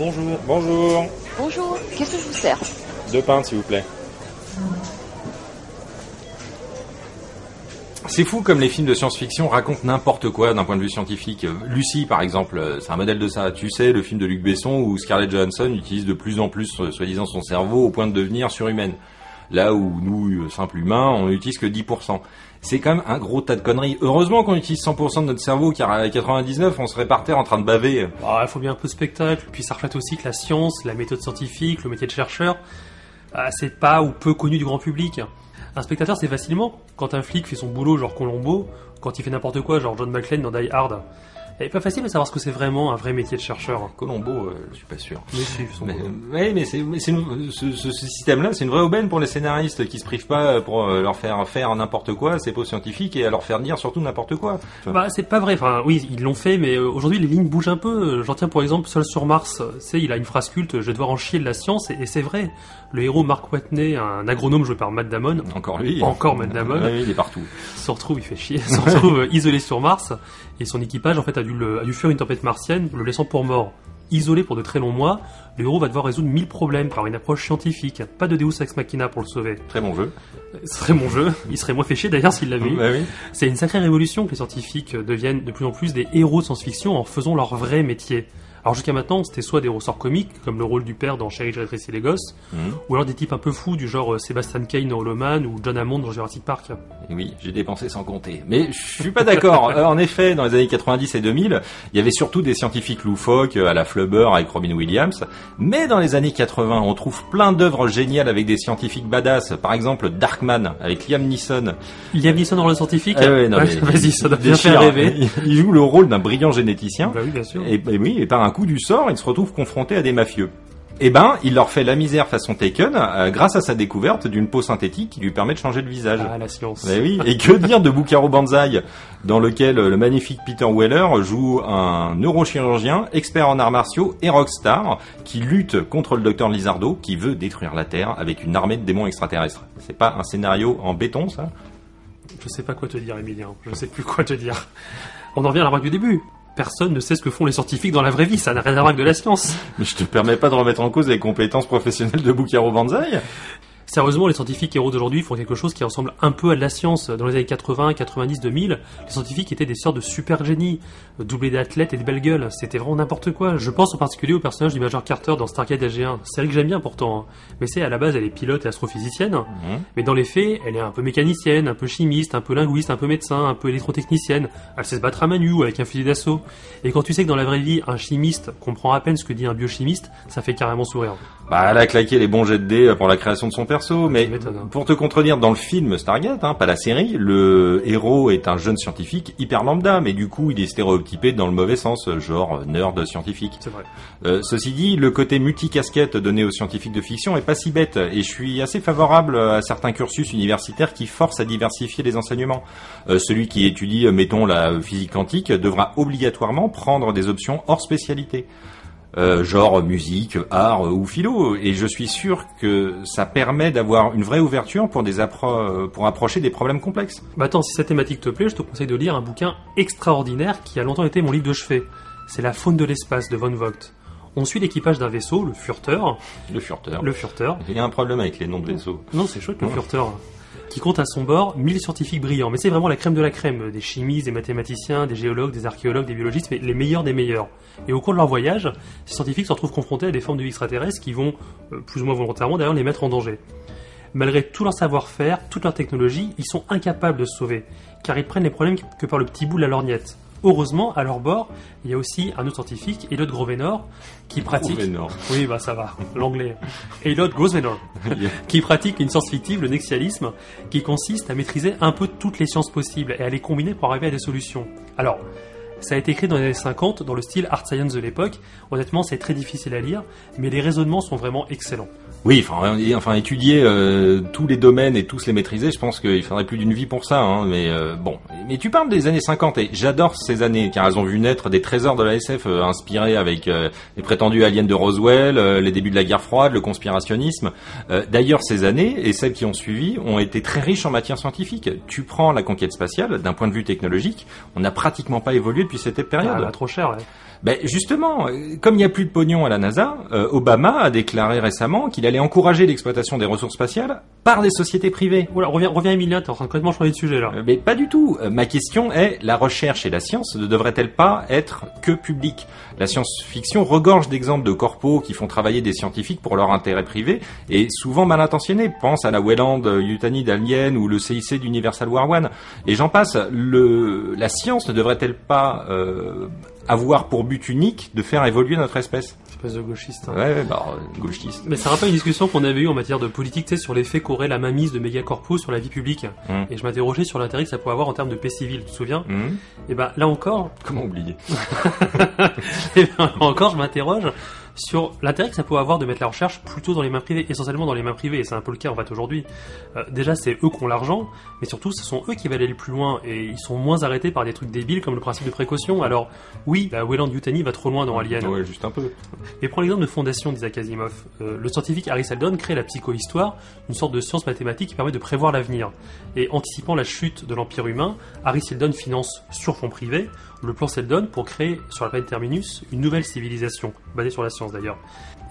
Bonjour. Bonjour. Bonjour, qu'est-ce que je vous sers Deux pintes, s'il vous plaît. C'est fou comme les films de science-fiction racontent n'importe quoi d'un point de vue scientifique. Lucie, par exemple, c'est un modèle de ça. Tu sais, le film de Luc Besson où Scarlett Johansson utilise de plus en plus, euh, soi-disant, son cerveau au point de devenir surhumaine. Là où nous, simples humains, on n'utilise que 10%. C'est quand même un gros tas de conneries. Heureusement qu'on utilise 100% de notre cerveau, car à 99, on serait par terre en train de baver. Ah, il faut bien un peu de spectacle, puis ça reflète aussi que la science, la méthode scientifique, le métier de chercheur, ah, c'est pas ou peu connu du grand public. Un spectateur, c'est facilement. Quand un flic fait son boulot, genre Colombo, quand il fait n'importe quoi, genre John McClane dans Die Hard. C'est pas facile de savoir ce que c'est vraiment un vrai métier de chercheur. Colombo, euh, je suis pas sûr. Mais si, Mais, boulot. ouais, mais c'est, c'est une- ce, système-là, c'est une vraie aubaine pour les scénaristes qui se privent pas pour euh, leur faire faire n'importe quoi, c'est pas scientifique, et à leur faire dire surtout n'importe quoi. Bah, c'est pas vrai. Enfin, oui, ils l'ont fait, mais euh, aujourd'hui, les lignes bougent un peu. J'en tiens pour exemple Seul sur Mars. Sais, il a une phrase culte Je vais devoir en chier de la science, et, et c'est vrai. Le héros Mark Watney, un agronome joué par Matt Damon, Encore lui. Encore Matt Damon. Ouais, il est partout. se retrouve, il fait chier, se retrouve euh, isolé sur Mars, et son équipage, en fait, a dû, le, a dû fuir une tempête martienne, le laissant pour mort. Isolé pour de très longs mois, le héros va devoir résoudre mille problèmes par une approche scientifique. Pas de Deus Ex Machina pour le sauver. Très bon jeu. Ce serait mon jeu. Il serait moins chier d'ailleurs s'il l'avait eu. Bah oui. C'est une sacrée révolution que les scientifiques deviennent de plus en plus des héros de science-fiction en faisant leur vrai métier. Alors jusqu'à maintenant, c'était soit des ressorts comiques, comme le rôle du père dans Chérie, j'ai rétréci les gosses, Mhm. ou alors des types un peu fous du genre euh, Sébastien Kane dans Hollow Man ou John Hammond dans Jurassic Park. Et Oui, j'ai dépensé sans compter. Mais je suis pas d'accord. Euh, en effet, dans les années 90 et 2000, il y avait surtout des scientifiques loufoques euh, à la Flubber avec Robin Williams. Mais dans les années 80, on trouve plein d'œuvres géniales avec des scientifiques badass. Par exemple, Darkman avec Liam Neeson. Liam Neeson dans le scientifique Ah ouais, non, Ouais, Vas-y, ça doit il bien faire rêver. Il joue le rôle d'un brillant généticien. Bah oui, bien sûr. Et, et oui, et par un coup du sort, il se retrouve confronté à des mafieux. Eh ben, il leur fait la misère façon Taken euh, grâce à sa découverte d'une peau synthétique qui lui permet de changer de visage. Ah, la science. Eh oui, et que dire de Bukaro Banzai, dans lequel le magnifique Peter Weller joue un neurochirurgien, expert en arts martiaux et rockstar, qui lutte contre le docteur Lizardo, qui veut détruire la Terre avec une armée de démons extraterrestres. C'est pas un scénario en béton, ça? Je sais pas quoi te dire, Emilien. Je sais plus quoi te dire. On en revient à la remarque du début. Personne ne sait ce que font les scientifiques dans la vraie vie. Ça n'a rien à voir avec de la science. Mais je te permets pas de remettre en cause les compétences professionnelles de Bukaro Banzai Sérieusement, les scientifiques héros d'aujourd'hui font quelque chose qui ressemble un peu à de la science. Dans les années 80, 90, 2000, les scientifiques étaient des sortes de super génies, euh, doublés d'athlètes et de belles gueules. C'était vraiment n'importe quoi. Je pense en particulier au personnage du Major Carter dans Stargate SG1. Série que j'aime bien pourtant. hein. Mais c'est à la base, elle est pilote et astrophysicienne. Mhm. Mais dans les faits, elle est un peu mécanicienne, un peu chimiste, un peu linguiste, un peu médecin, un peu électrotechnicienne. Elle sait se battre à ou avec un fusil d'assaut. Et quand tu sais que dans la vraie vie, un chimiste comprend à peine ce que dit un biochimiste, ça fait carrément sourire. Bah, elle a claqué les bons jets de dés pour la création de son perso, mais hein. pour te contredire, dans le film Stargate, hein, pas la série, le héros est un jeune scientifique hyper lambda, mais du coup, il est stéréotypé dans le mauvais sens, genre nerd scientifique. C'est vrai. Euh, ceci dit, le côté multicasquette donné aux scientifiques de fiction est pas si bête, et je suis assez favorable à certains cursus universitaires qui forcent à diversifier les enseignements. Euh, celui qui étudie, mettons, la physique quantique devra obligatoirement prendre des options hors spécialité. Euh, genre musique, art euh, ou philo, et je suis sûr que ça permet d'avoir une vraie ouverture pour des appro- pour approcher des problèmes complexes. Bah attends, si cette thématique te plaît, je te conseille de lire un bouquin extraordinaire qui a longtemps été mon livre de chevet. C'est La faune de l'espace de Von Vogt. On suit l'équipage d'un vaisseau, le Furteur. Le furteur. Le Furteur. Il y a un problème avec les noms de vaisseaux. Non, c'est chouette le Ouais. Furteur. Qui compte à son bord 1000 scientifiques brillants. Mais c'est vraiment la crème de la crème. Des chimistes, des mathématiciens, des géologues, des archéologues, des biologistes, mais les meilleurs des meilleurs. Et au cours de leur voyage, ces scientifiques se retrouvent confrontés à des formes de vie extraterrestres qui vont, euh, plus ou moins volontairement d'ailleurs, les mettre en danger. Malgré tout leur savoir-faire, toute leur technologie, ils sont incapables de se sauver, car ils prennent les problèmes que par le petit bout de la lorgnette. Heureusement, à leur bord, il y a aussi un autre scientifique, Elliot Grovenor, qui pratique... Grovenor. Oui, bah ça va, l'anglais. Elliot Grovenor, qui pratique une science fictive, le nexialisme, qui consiste à maîtriser un peu toutes les sciences possibles et à les combiner pour arriver à des solutions. Alors, ça a été écrit dans les années 50, dans le style art science de l'époque. Honnêtement, c'est très difficile à lire, mais les raisonnements sont vraiment excellents. Oui, enfin, étudier euh, tous les domaines et tous les maîtriser, je pense qu'il faudrait plus d'une vie pour ça. Hein, mais euh, bon, mais tu parles des années 50 et j'adore ces années car elles ont vu naître des trésors de la SF euh, inspirés avec les prétendus aliens de Roswell, les débuts de la guerre froide, le conspirationnisme. D'ailleurs, ces années et celles qui ont suivi ont été très riches en matière scientifique. Tu prends la conquête spatiale, d'un point de vue technologique, on n'a pratiquement pas évolué depuis cette période. Ah, trop cher. Ben justement, euh, comme il n'y a plus de pognon à la NASA, euh, Obama a déclaré récemment qu'il allait encourager l'exploitation des ressources spatiales par des sociétés privées. Voilà, reviens, reviens Emilia, t'es en train de complètement changer de sujet là. Euh, Mais pas du tout. Euh, Ma question est, la recherche et la science ne devraient-elles pas être que publiques? La science-fiction regorge d'exemples de corpos qui font travailler des scientifiques pour leur intérêt privé et souvent mal intentionnés. Pense à la Weyland Yutani d'Alien ou le CIC d'Universal War One. Et j'en passe. Le, la science ne devrait-elle pas euh, avoir pour but unique de faire évoluer notre espèce Espèce de gauchiste. hein. Ouais, ouais, bah, gauchiste. Mais ça rappelle une discussion qu'on avait eue en matière de politique, tu sais, sur l'effet qu'aurait la mainmise de mégacorpos sur la vie publique. Hum. Et je m'interrogeais sur l'intérêt que ça pourrait avoir en termes de paix civile, tu te souviens Hum, Et ben là encore, Comment oublier? Eh bien, là encore, je m'interroge sur l'intérêt que ça peut avoir de mettre la recherche plutôt dans les mains privées, essentiellement dans les mains privées, et c'est un peu le cas en fait aujourd'hui. Euh, déjà, c'est eux qui ont l'argent, mais surtout, ce sont eux qui veulent aller le plus loin, et ils sont moins arrêtés par des trucs débiles comme le principe de précaution. Alors, oui, la Weyland Yutani va trop loin dans Alien, Ouais, juste un peu. mais prends l'exemple de Fondation d'Isaac Asimov. Euh, le scientifique Harry Seldon crée la psychohistoire, une sorte de science mathématique qui permet de prévoir l'avenir. Et anticipant la chute de l'Empire humain, Harry Seldon finance sur fonds privés le plan Seldon pour créer sur la planète Terminus une nouvelle civilisation, basée sur la science d'ailleurs.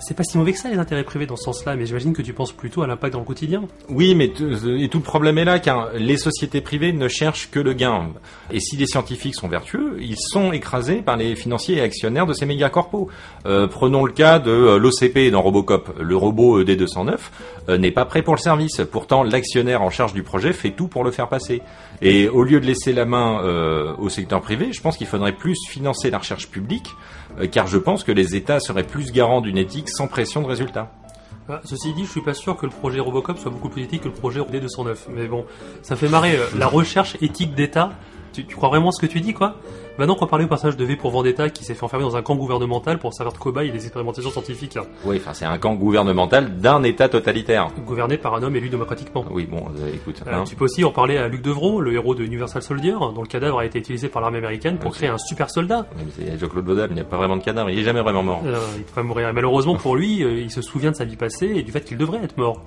C'est pas si mauvais que ça les intérêts privés dans ce sens-là, mais j'imagine que tu penses plutôt à l'impact dans le quotidien. Oui, mais t- et tout le problème est là, car les sociétés privées ne cherchent que le gain. Et si les scientifiques sont vertueux, ils sont écrasés par les financiers et actionnaires de ces mégacorpos. Euh, prenons le cas de euh, l'OCP dans Robocop. Le robot ED209 euh, n'est pas prêt pour le service. Pourtant, l'actionnaire en charge du projet fait tout pour le faire passer. Et au lieu de laisser la main euh, au secteur privé, je pense qu'il faudrait plus financer la recherche publique, euh, car je pense que les États seraient plus garants d'une éthique sans pression de résultats. Ah, ceci dit, je suis pas sûr que le projet Robocop soit beaucoup plus éthique que le projet D209. Mais bon, ça fait marrer. euh, la recherche éthique d'État, tu, tu crois vraiment ce que tu dis, quoi? Maintenant qu'on parlait au passage de V pour Vendetta qui s'est fait enfermer dans un camp gouvernemental pour servir de cobaye des expérimentations scientifiques, Oui, enfin, c'est un camp gouvernemental d'un État totalitaire. gouverné par un homme élu démocratiquement. Oui, bon, euh, écoute. Euh, hein. tu peux aussi en parler à Luc Devron, le héros de Universal Soldier, dont le cadavre a été utilisé par l'armée américaine pour créer un super soldat. Oui, mais c'est Jean-Claude Van Damme, il n'y a pas vraiment de cadavre, il est jamais vraiment mort. Euh, il pourrait mourir. Malheureusement pour lui, euh, il se souvient de sa vie passée et du fait qu'il devrait être mort.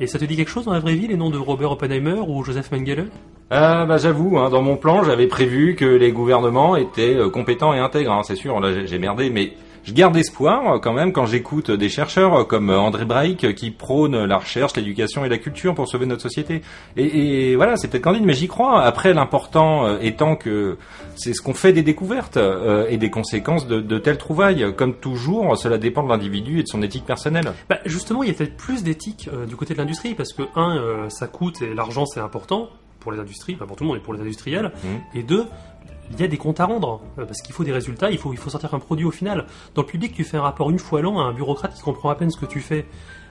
Et ça te dit quelque chose dans la vraie vie, les noms de Robert Oppenheimer ou Joseph Mengele? Ah, bah j'avoue, hein, dans mon plan, j'avais prévu que les gouvernements étaient euh, compétents et intègres, hein, c'est sûr, là j'ai- j'ai merdé, mais je garde espoir euh, quand même quand j'écoute des chercheurs euh, comme euh, André euh, qui prônent la recherche, l'éducation et la culture pour sauver notre société. Et, et voilà, c'est peut-être candide, mais j'y crois. Après, l'important étant que c'est ce qu'on fait des découvertes et des conséquences de, de telles trouvailles. Comme toujours, cela dépend de l'individu et de son éthique personnelle. Bah, justement, il y a peut-être plus d'éthique euh, du côté de l'industrie, parce que, un, euh, ça coûte et l'argent c'est important pour les industries, pas pour tout le monde, mais pour les industriels, Mhm. et deux, il y a des comptes à rendre, euh, parce qu'il faut des résultats, il faut, il faut sortir un produit au final. Dans le public, tu fais un rapport une fois l'an à un bureaucrate qui comprend à peine ce que tu fais.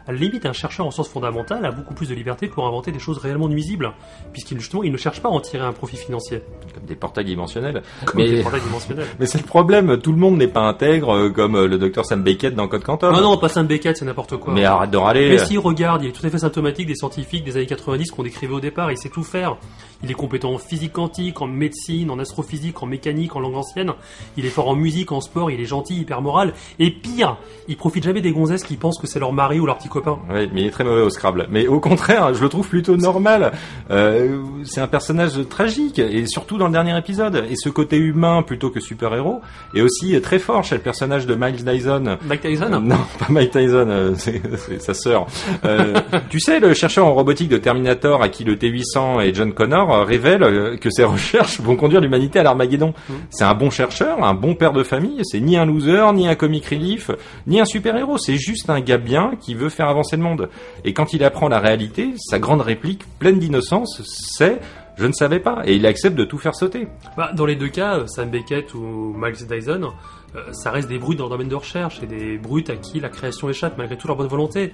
À la limite, un chercheur en sciences fondamentales a beaucoup plus de liberté pour inventer des choses réellement nuisibles, puisqu'il justement, il ne cherche pas à en tirer un profit financier. Comme des portails dimensionnels. Comme Mais- des portails dimensionnels. Mais c'est le problème, tout le monde n'est pas intègre euh, comme euh, le docteur Sam Beckett dans Code Quantum. Non, non, pas Saint Beckett, c'est n'importe quoi. Mais arrête de râler. Mais si, regarde, il est tout à fait symptomatique des scientifiques des années 90 qu'on décrivait au départ, il sait tout faire. Il est compétent en physique quantique, en médecine, en astrophysique, en mécanique, en langue ancienne. Il est fort en musique, en sport, il est gentil, hyper moral. Et pire, il profite jamais des gonzesses qui pensent que c'est leur mari ou leur petit copain. Oui, mais il est très mauvais au Scrabble. Mais au contraire, je le trouve plutôt normal. Euh, c'est un personnage tragique, et surtout dans le dernier épisode. Et ce côté humain plutôt que super-héros est aussi très fort chez le personnage de Miles Dyson. Mike Tyson Euh, non, pas Mike Tyson, euh, c'est c'est sa sœur. Euh, tu sais, le chercheur en robotique de Terminator à qui le T-800 et John Connor euh, révèlent euh, que ses recherches vont conduire l'humanité à l'Armageddon. Mhm. C'est un bon chercheur, un bon père de famille, c'est ni un loser, ni un comic relief, ni un super-héros, c'est juste un gars bien qui veut faire avancer le monde. Et quand il apprend la réalité, sa grande réplique, pleine d'innocence, c'est « je ne savais pas », et il accepte de tout faire sauter. Bah, dans les deux cas, euh, Sam Beckett ou Miles Dyson, euh, ça reste des brutes dans le domaine de recherche et des brutes à qui la création échappe malgré toute leur bonne volonté.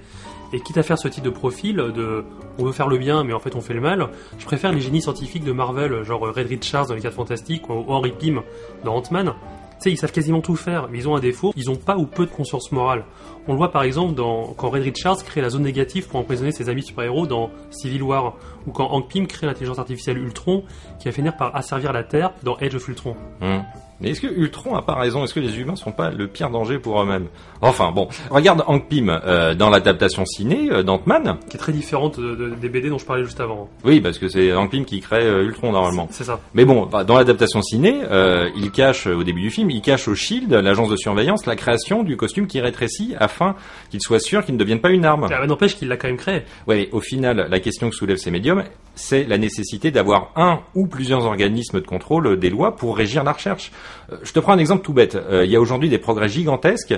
Et quitte à faire ce type de profil de on veut faire le bien mais en fait on fait le mal, je préfère les génies scientifiques de Marvel, genre Red Richards dans les 4 Fantastiques ou Henry Pym dans Ant-Man. Tu sais, ils savent quasiment tout faire, mais ils ont un défaut, ils ont pas ou peu de conscience morale. On le voit par exemple dans, quand Red Richards crée la zone négative pour emprisonner ses amis super-héros dans Civil War, ou quand Hank Pym crée l'intelligence artificielle Ultron qui va finir par asservir la Terre dans Age of Ultron. Hum. Mais est-ce que Ultron a pas raison? Est-ce que les humains sont pas le pire danger pour eux-mêmes? Enfin bon, regarde Hank Pym euh, dans l'adaptation ciné euh, d'Ant-Man. Qui est très différente de- de- des BD dont je parlais juste avant. Oui, parce que c'est Hank Pym qui crée euh, Ultron normalement. C'est ça. Mais bon, bah, dans l'adaptation ciné, euh, il cache, euh, au début du film, il cache au Shield, l'agence de surveillance, la création du costume qui rétrécit afin qu'il soit sûr qu'il ne devienne pas une arme. Ah, N'empêche qu'il l'a quand même créé. Ouais, mais au final, la question que soulèvent ces médiums, c'est la nécessité d'avoir un ou plusieurs organismes de contrôle des lois pour régir la recherche. Euh, Je te prends un exemple tout bête. Euh, Il y a aujourd'hui des progrès gigantesques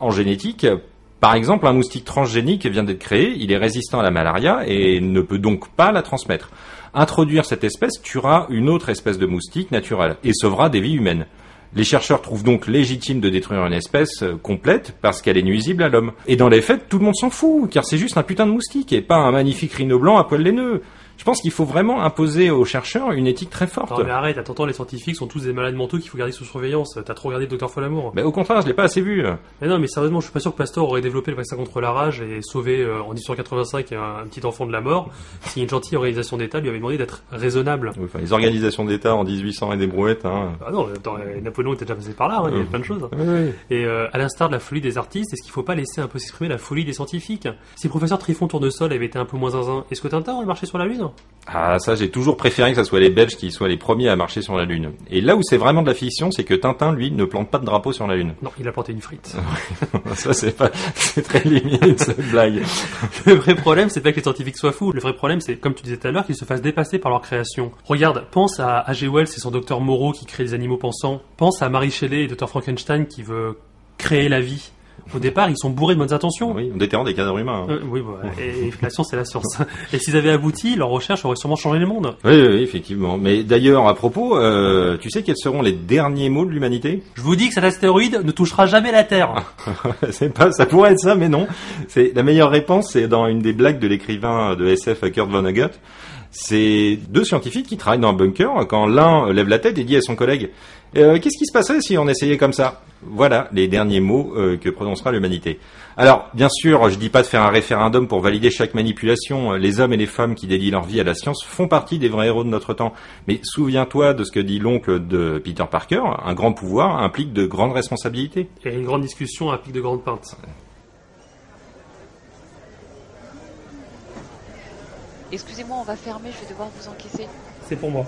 en génétique. Par exemple, un moustique transgénique vient d'être créé, il est résistant à la malaria et ne peut donc pas la transmettre. Introduire cette espèce tuera une autre espèce de moustique naturelle et sauvera des vies humaines. Les chercheurs trouvent donc légitime de détruire une espèce euh, complète parce qu'elle est nuisible à l'homme. Et dans les faits, tout le monde s'en fout, car c'est juste un putain de moustique et pas un magnifique rhino blanc à poil laineux. Je pense qu'il faut vraiment imposer aux chercheurs une éthique très forte. Non mais arrête, attends, les scientifiques sont tous des malades mentaux qu'il faut garder sous surveillance. T'as trop regardé Docteur Folamour. Mais au contraire, je l'ai pas assez vu. Mais non, mais sérieusement, je suis pas sûr que Pasteur aurait développé le vaccin contre la rage et sauvé euh, en 1885 un, un petit enfant de la mort si une gentille organisation d'État lui avait demandé d'être raisonnable. Oui, Enfin, les organisations d'État en 1800 et des brouettes, hein. Ah non, attends, euh, Napoléon était déjà passé par là, hein, il y avait plein de choses. Oui, oui. Et euh, à l'instar de la folie des artistes, est-ce qu'il faut pas laisser un peu s'exprimer la folie des scientifiques? Si le professeur Trifon Tournesol avait été un peu moins zinzin, est-ce que Tintin aurait marché sur la Lune? Ah, ça, j'ai toujours préféré que ce soit les Belges qui soient les premiers à marcher sur la Lune. Et là où c'est vraiment de la fiction, c'est que Tintin, lui, ne plante pas de drapeau sur la Lune. Non, il a planté une frite. ça, c'est pas, c'est très limite, cette blague. Le vrai problème, c'est pas que les scientifiques soient fous. Le vrai problème, c'est, comme tu disais tout à l'heure, qu'ils se fassent dépasser par leur création. Regarde, pense à H.G. Wells et son docteur Moreau qui crée les animaux pensants. Pense à Marie Shelley et Dr. Frankenstein qui veut créer la vie. Au départ, ils sont bourrés de bonnes intentions. Oui, en déterrant des cadavres humains. hein. Euh, oui, bah, et, et la science, c'est la science. Et s'ils avaient abouti, leur recherche aurait sûrement changé le monde. Oui, oui, oui, effectivement. Mais d'ailleurs, à propos, euh, tu sais quels seront les derniers mots de l'humanité? Je vous dis que cet astéroïde ne touchera jamais la Terre. C'est pas, ça pourrait être ça, mais non. C'est la meilleure réponse, c'est dans une des blagues de l'écrivain de SF Kurt Vonnegut. C'est deux scientifiques qui travaillent dans un bunker quand l'un lève la tête et dit à son collègue Euh, Qu'est-ce qui se passerait si on essayait comme ça? Voilà les derniers mots euh, que prononcera l'humanité. Alors, bien sûr, je dis pas de faire un référendum pour valider chaque manipulation. Les hommes et les femmes qui dédient leur vie à la science font partie des vrais héros de notre temps. Mais souviens-toi de ce que dit l'oncle de Peter Parker un grand pouvoir implique de grandes responsabilités. Et une grande discussion pic de grande pinte. Excusez-moi, on va fermer, je vais devoir vous encaisser. C'est pour moi.